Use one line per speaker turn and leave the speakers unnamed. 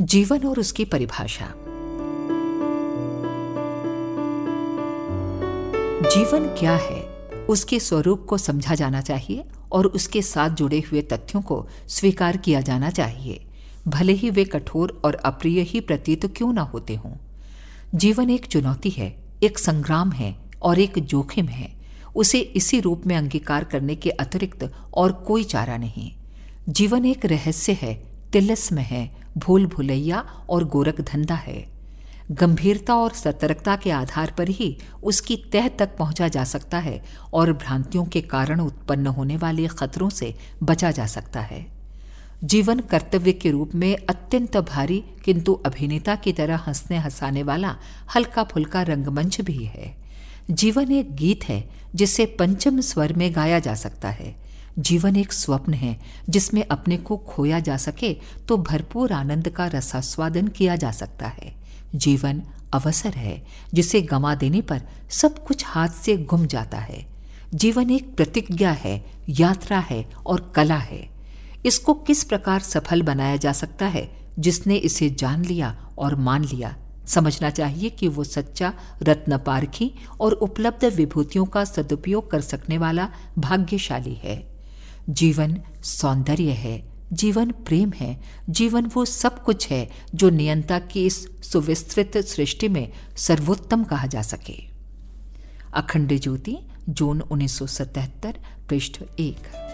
जीवन और उसकी परिभाषा। जीवन क्या है? उसके स्वरूप को समझा जाना चाहिए और उसके साथ जुड़े हुए तथ्यों को स्वीकार किया जाना चाहिए। भले ही वे कठोर और अप्रिय ही प्रतीत क्यों ना होते हों। जीवन एक चुनौती है, एक संग्राम है और एक जोखिम है। उसे इसी रूप में अंगीकार करने के अतिरिक्त और कोई चारा नहीं। जीवन एक रहस्य है, तिलस्म है भूल भुलैया और गोरख धंधा है। गंभीरता और सतर्कता के आधार पर ही उसकी तह तक पहुँचा जा सकता है और भ्रांतियों के कारण उत्पन्न होने वाले खतरों से बचा जा सकता है। जीवन कर्तव्य के रूप में अत्यंत भारी, किंतु अभिनेता की तरह हंसने हंसाने वाला हल्का फुल्का रंगमंच भी है। जीवन एक गीत है, जिसे पंचम स्वर में गाया जा सकता है। जीवन एक स्वप्न है, जिसमें अपने को खोया जा सके तो भरपूर आनंद का रसास्वादन किया जा सकता है। जीवन अवसर है, जिसे गंवा देने पर सब कुछ हाथ से गुम जाता है। जीवन एक प्रतिज्ञा है, यात्रा है और कला है। इसको किस प्रकार सफल बनाया जा सकता है, जिसने इसे जान लिया और मान लिया? समझना चाहिए कि वो सच्चा रत्न पारखी और उपलब्ध विभूतियों का सदुपयोग कर सकने वाला भाग्यशाली है। जीवन सौंदर्य है, जीवन प्रेम है, जीवन वो सब कुछ है जो नियंता की इस सुविस्तृत सृष्टि में सर्वोत्तम कहा जा सके। अखंड ज्योति, जून 1977 पृष्ठ एक।